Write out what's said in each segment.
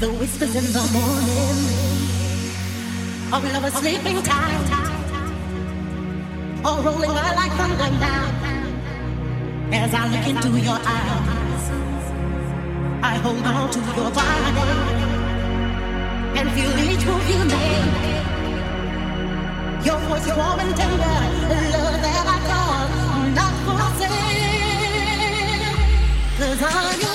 The whispers in the morning of lovers sleeping tight, or rolling by like thunder now. As I look into your eyes, I hold on to your body and feel each move you make. Your voice is warm and tender, love that I call not for sale. Cause I'm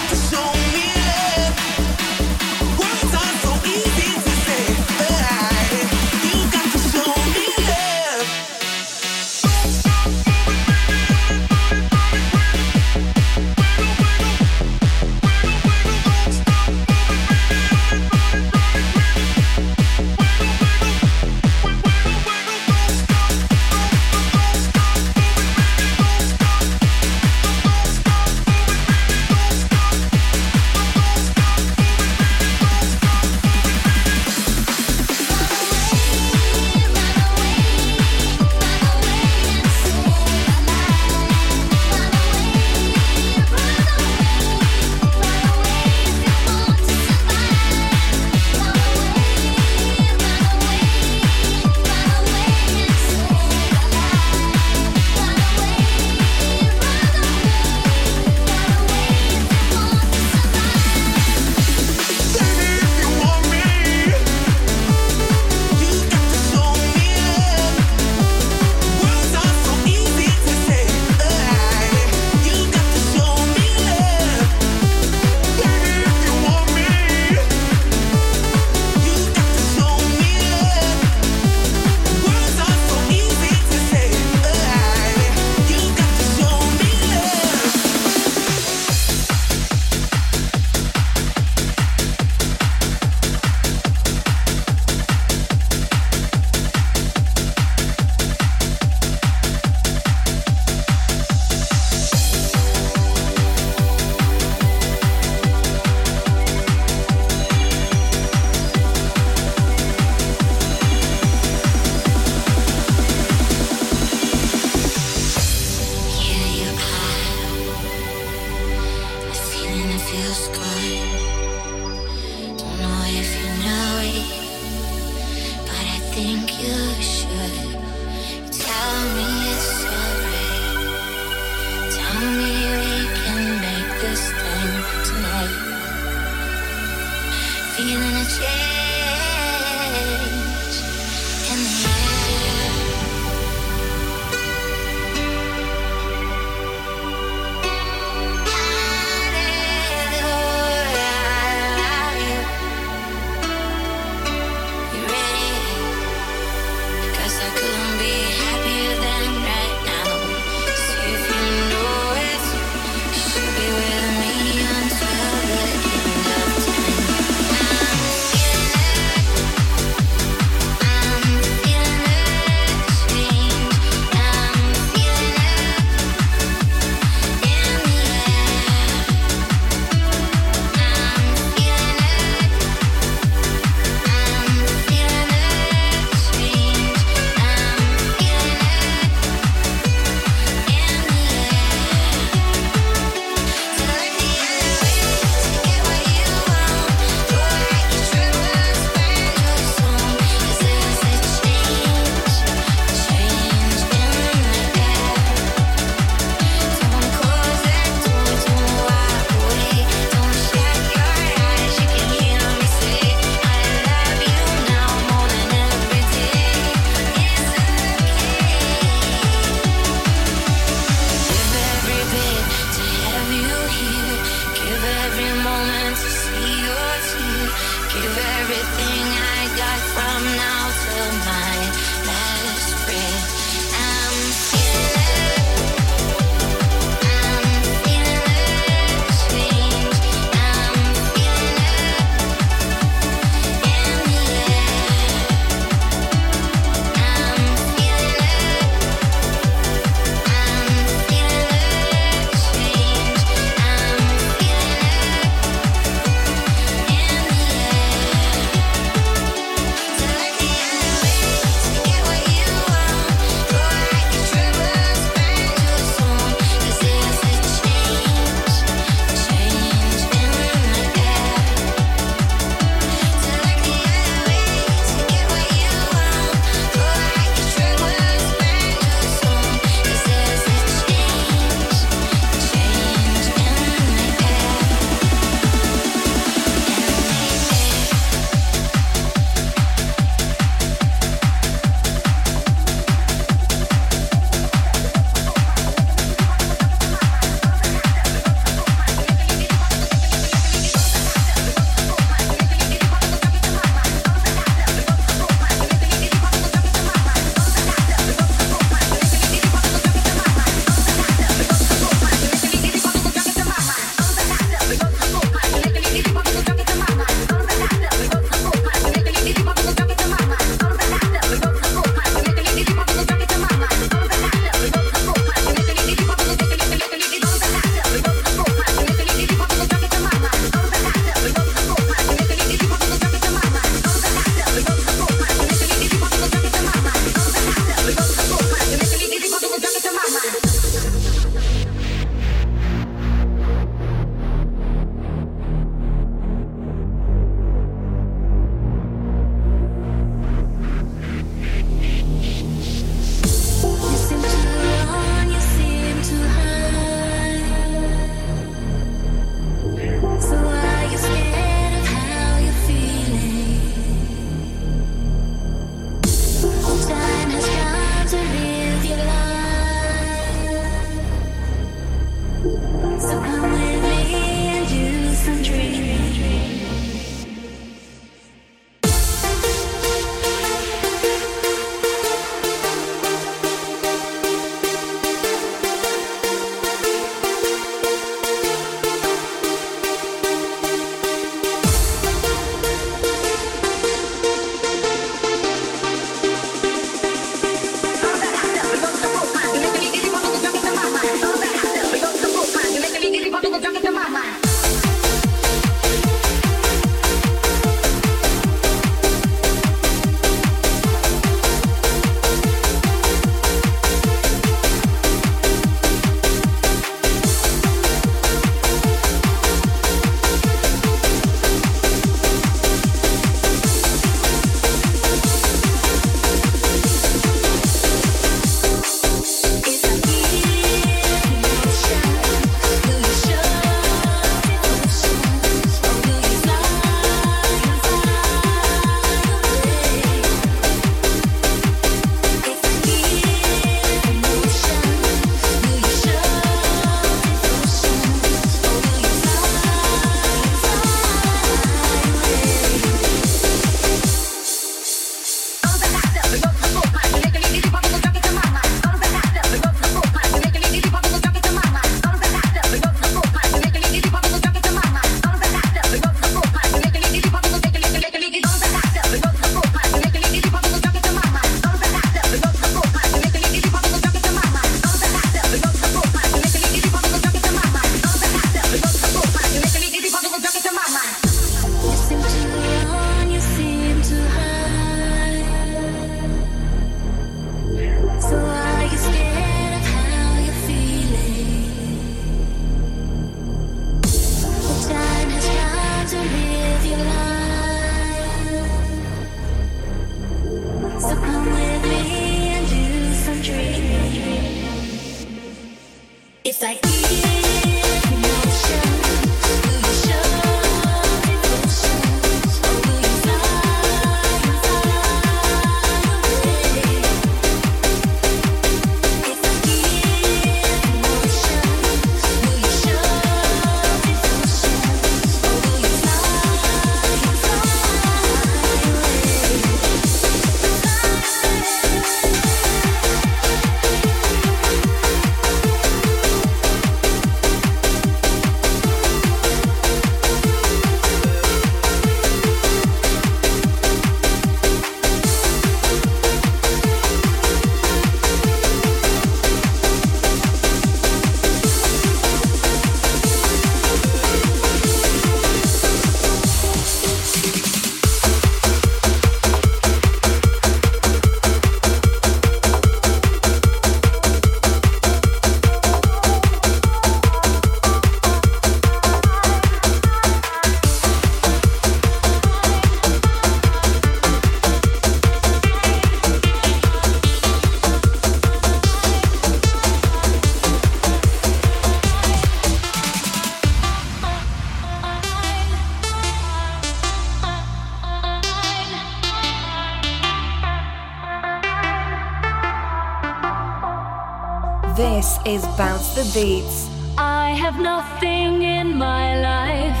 the beats. I have nothing in my life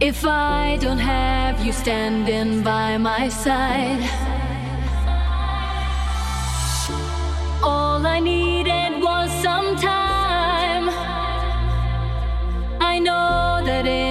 if I don't have you standing by my side. All I needed was some time. I know that in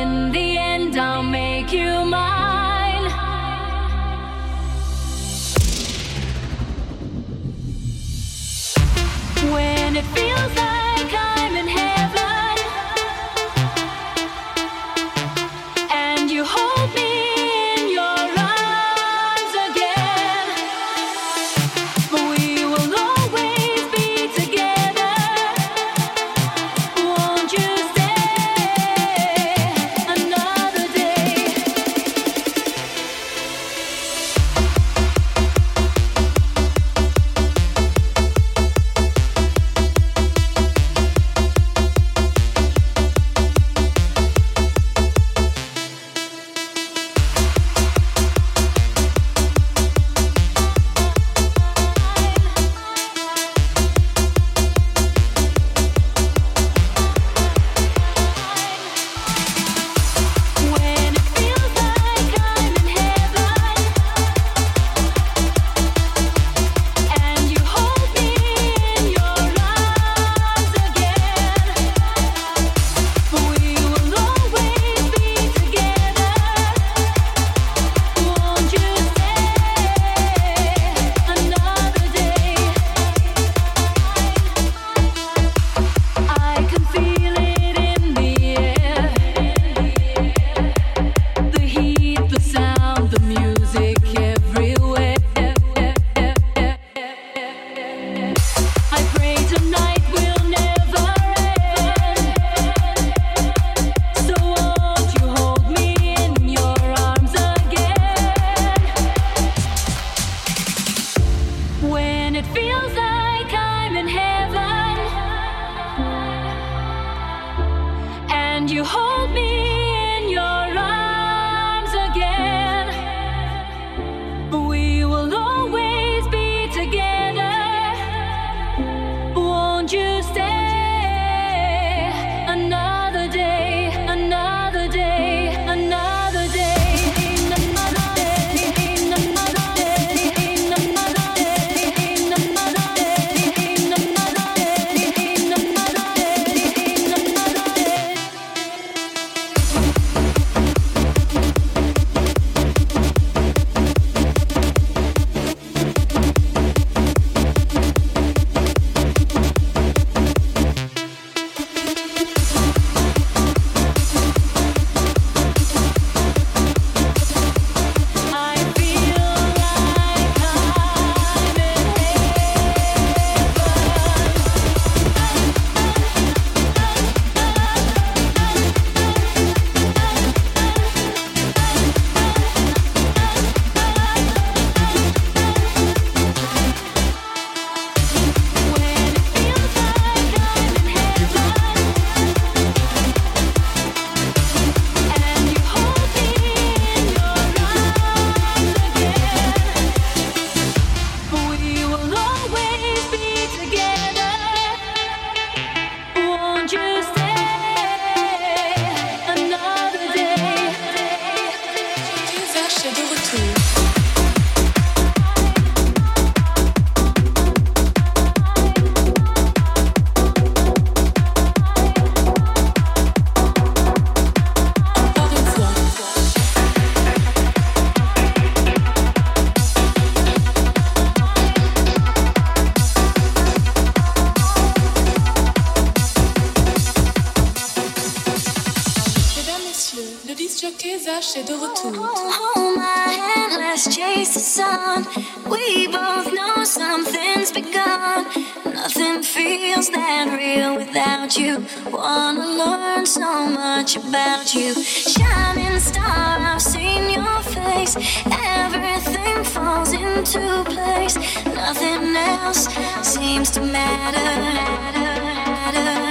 begun. Nothing feels that real without you. Wanna learn so much about you. Shining star, I've seen your face. Everything falls into place. Nothing else seems to matter. matter, matter.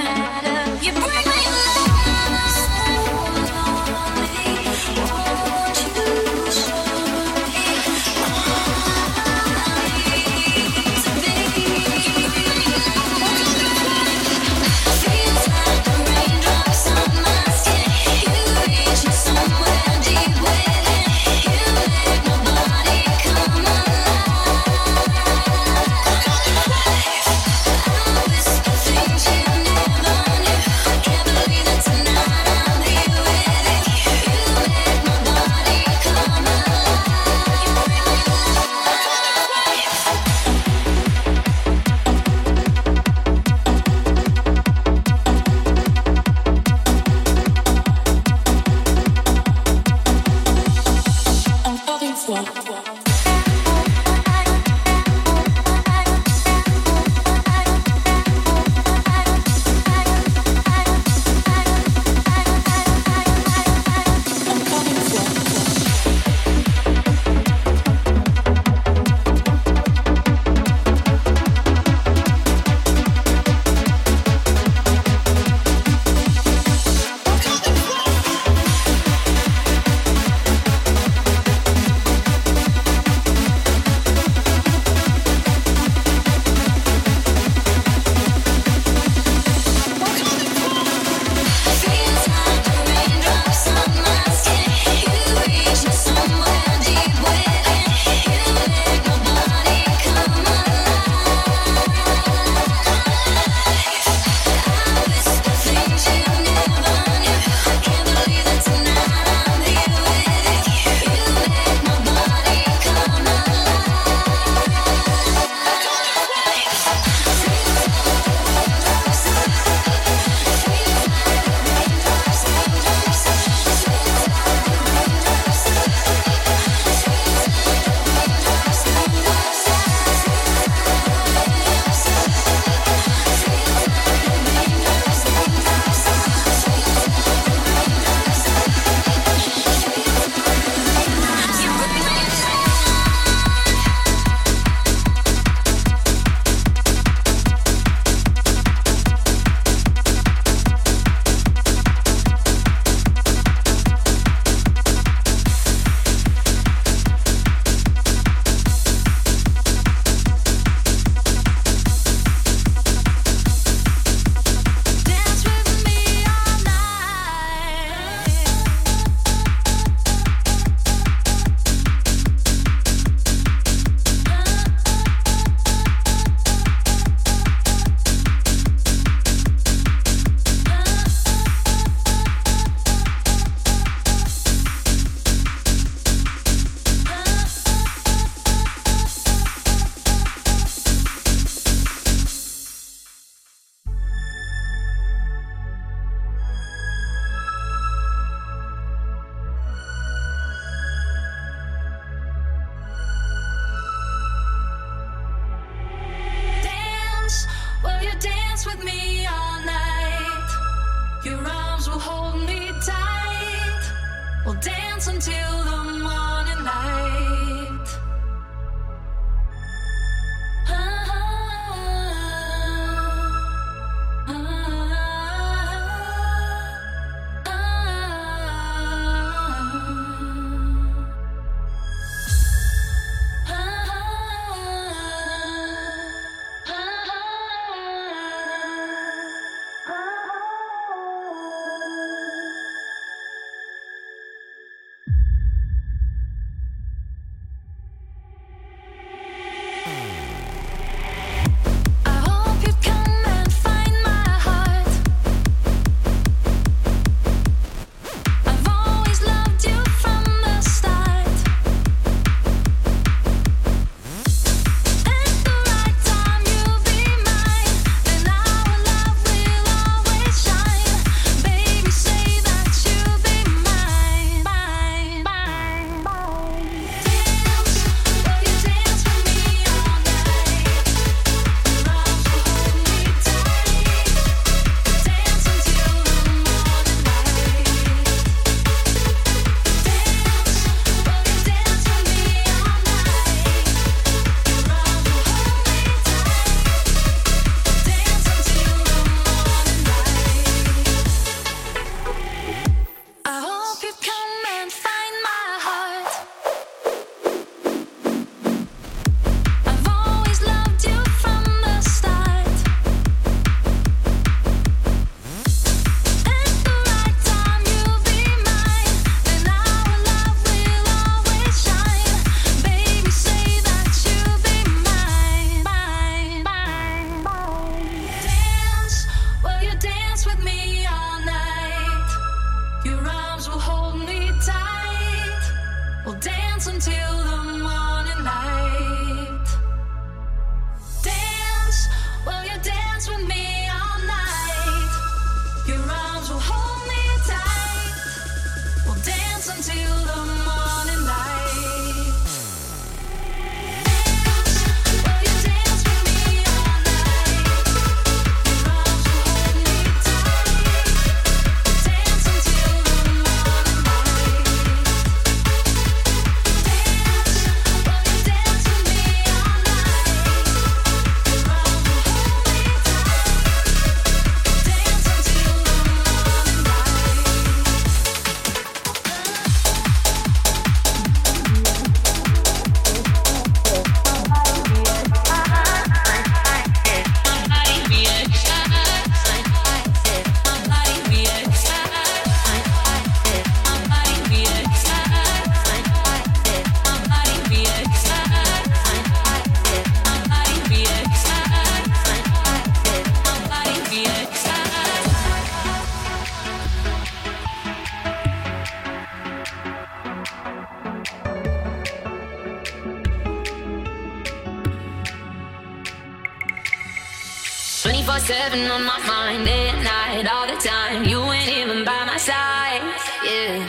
24-7 on my mind, day and night, all the time. You ain't even by my side, yeah.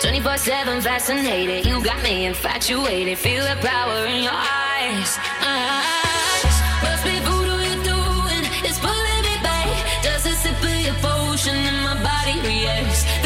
24-7 fascinated, you got me infatuated. Feel the power in your eyes. eyes. Must be voodoo you're doing, it's pulling me back. Does sip of your potion and my body reacts?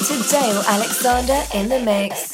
To Dale Alexander in the mix.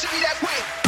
should be that way.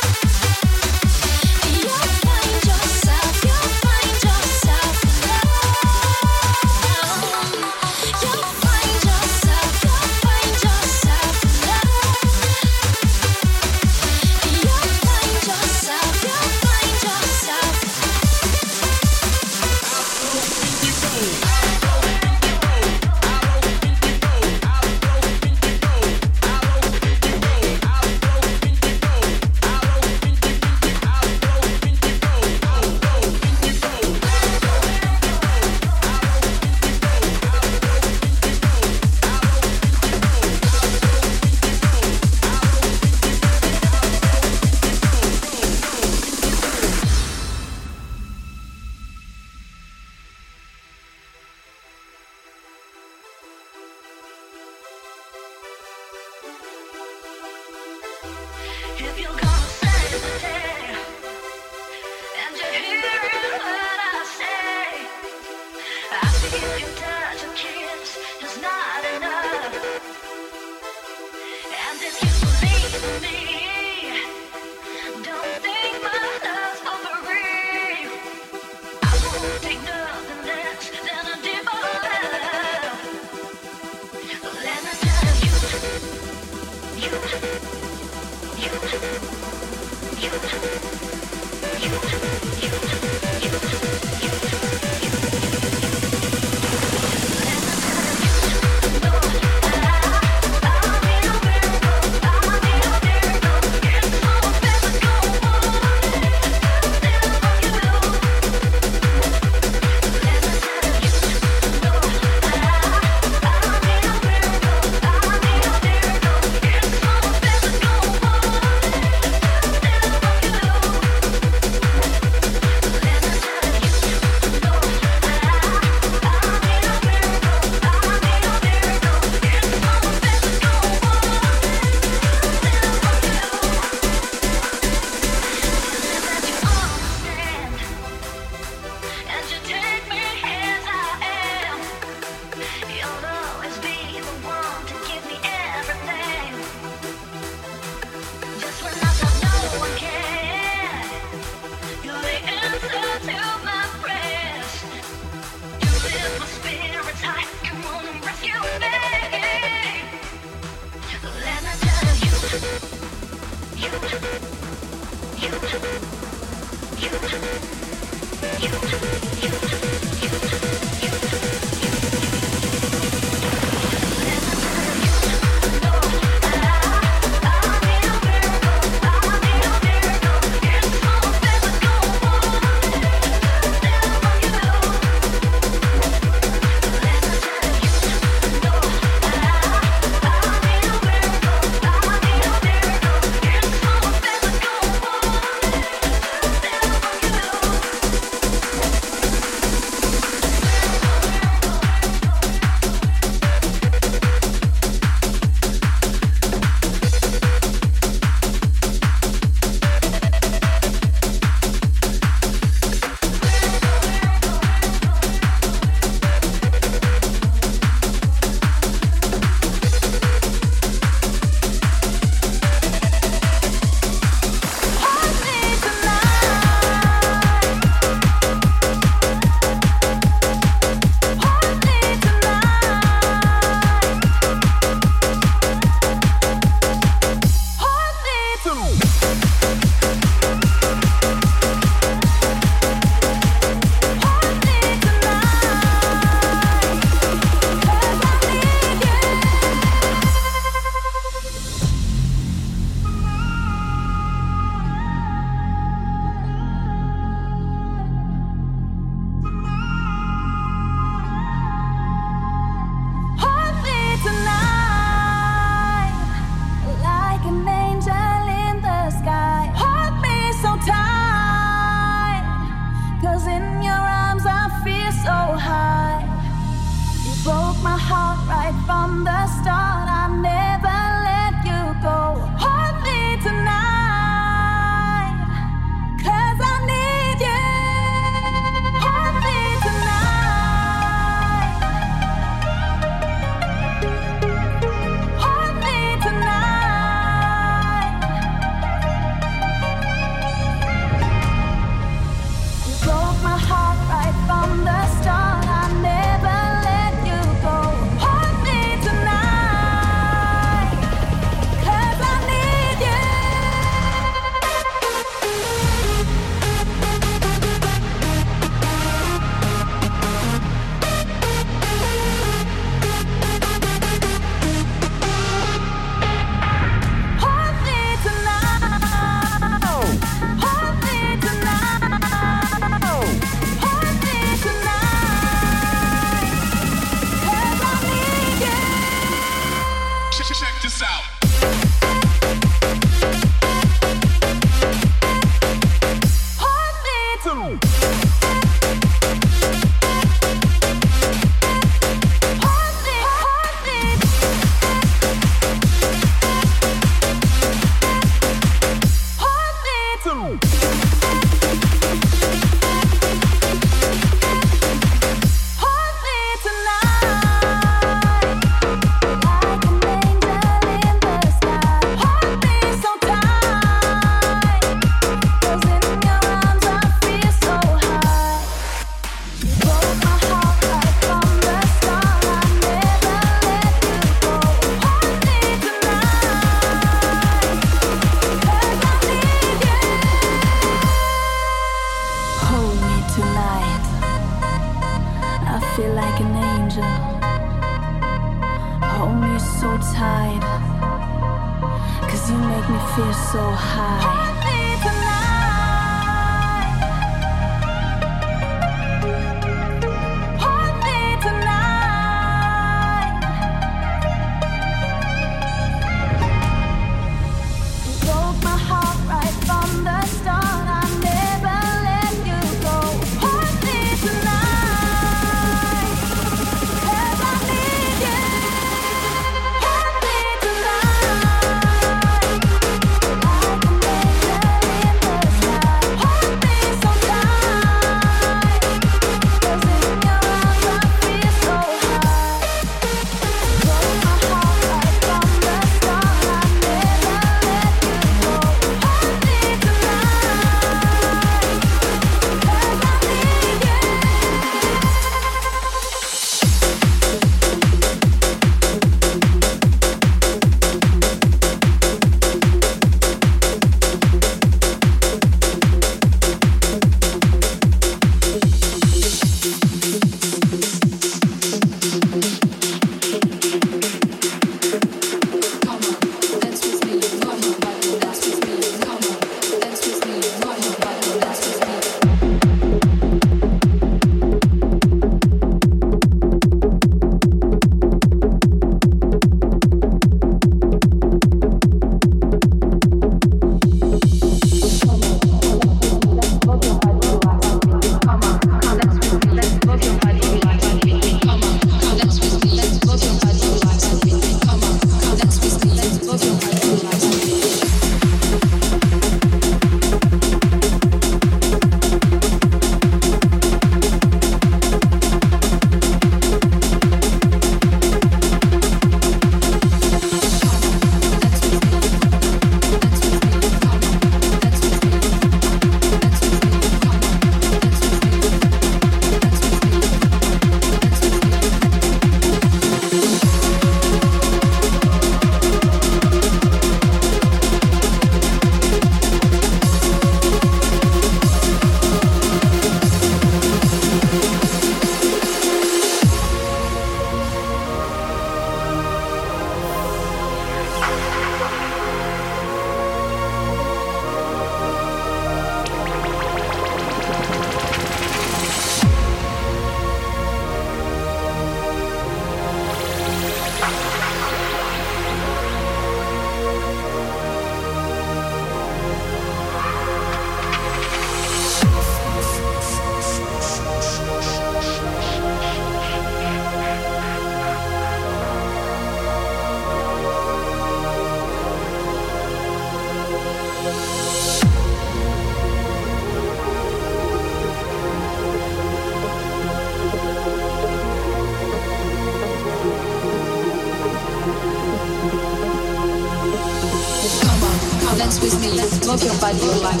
your life,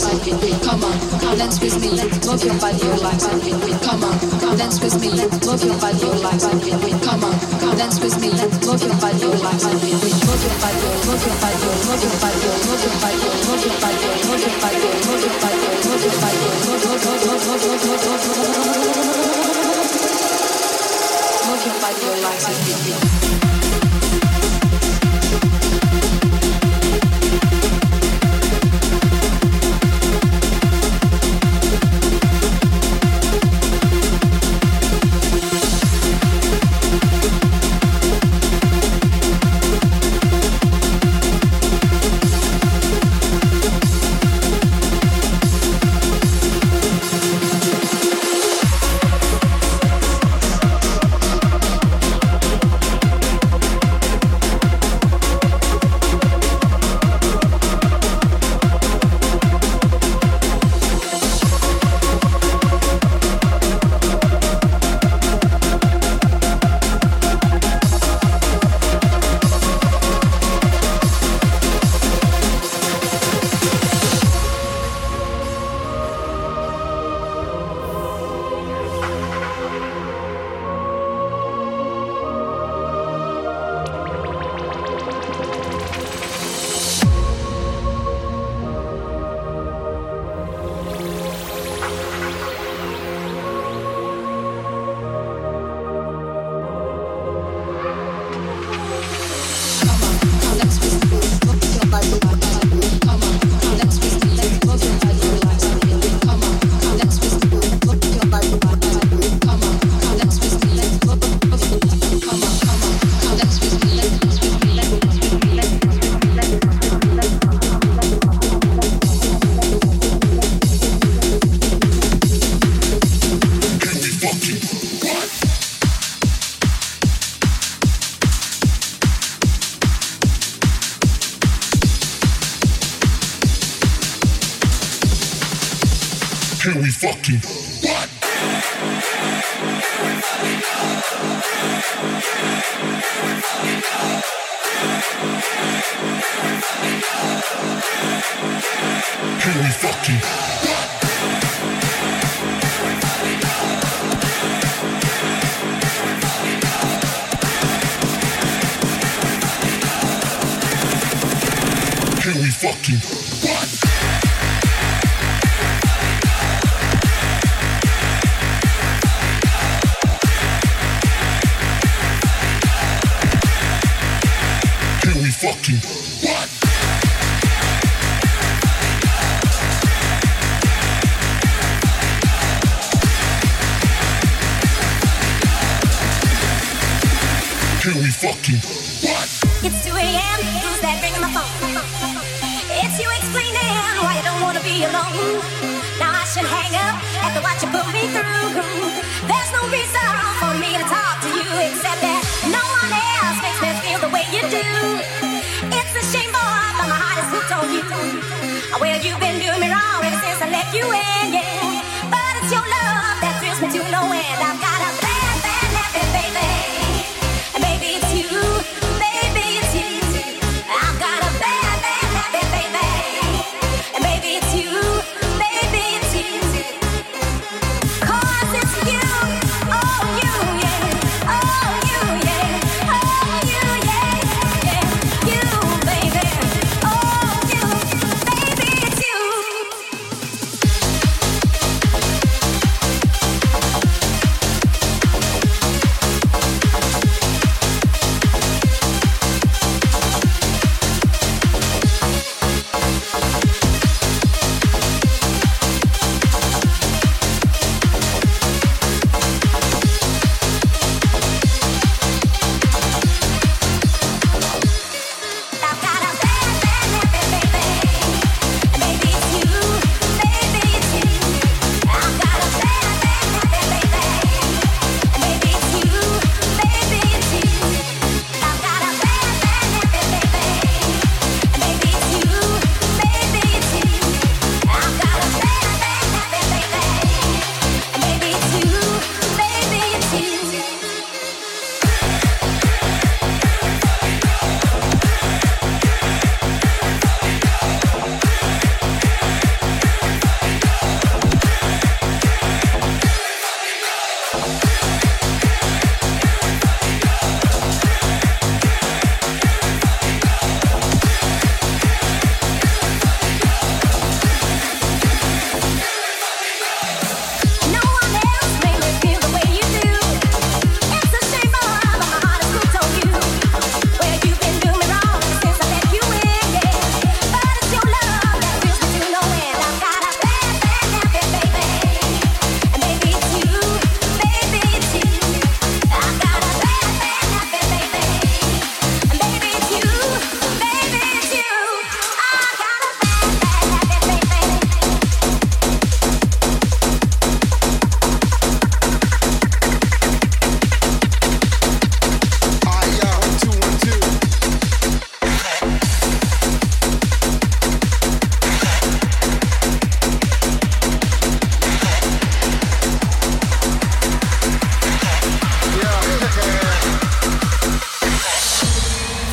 come on, dance with me, move your body, your life, come on, dance with me, move your body, your life, come on, dance with me, move your body, your life, move your body, move your body, move your body, move your body.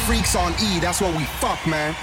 Freaks on E, that's what we fuck, man.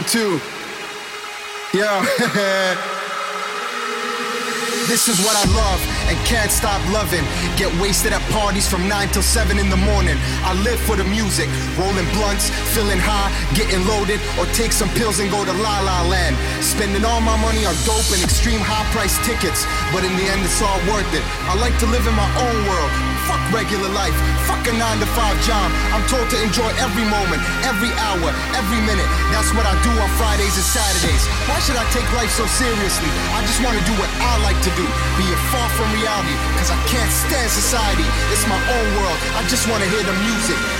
One, two. Yeah. This is what I love and can't stop loving. Get wasted at parties from 9 till 7 in the morning. I live for the music, rolling blunts, feeling high, getting loaded, or take some pills and go to La La Land. Spending all my money on dope and extreme high price tickets, but in the end it's all worth it. I like to live in my own world. Regular life, fuck a 9 to 5 job. I'm told to enjoy every moment, every hour, every minute. That's what I do on Fridays and Saturdays. Why should I take life so seriously? I just want to do what I like to do, be it far from reality, cause I can't stand society. It's my own world, I just want to hear the music.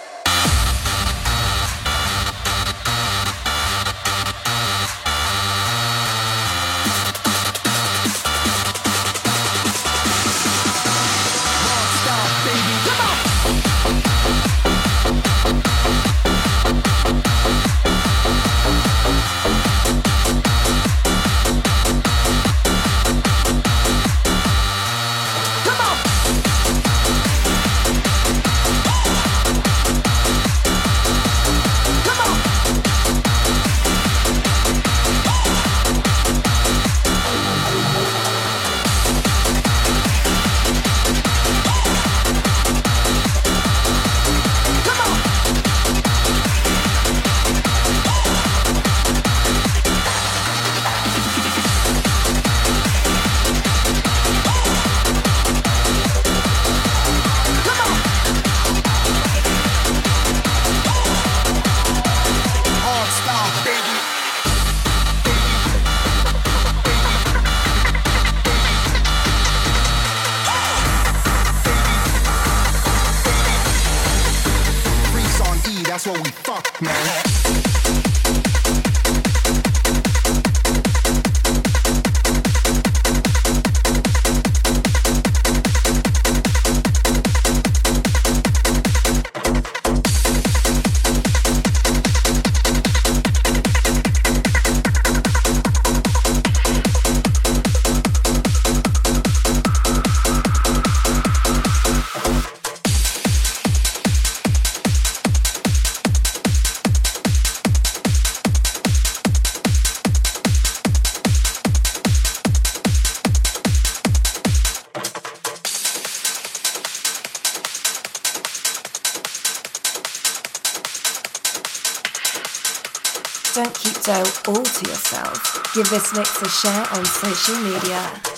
This mix a share on social media.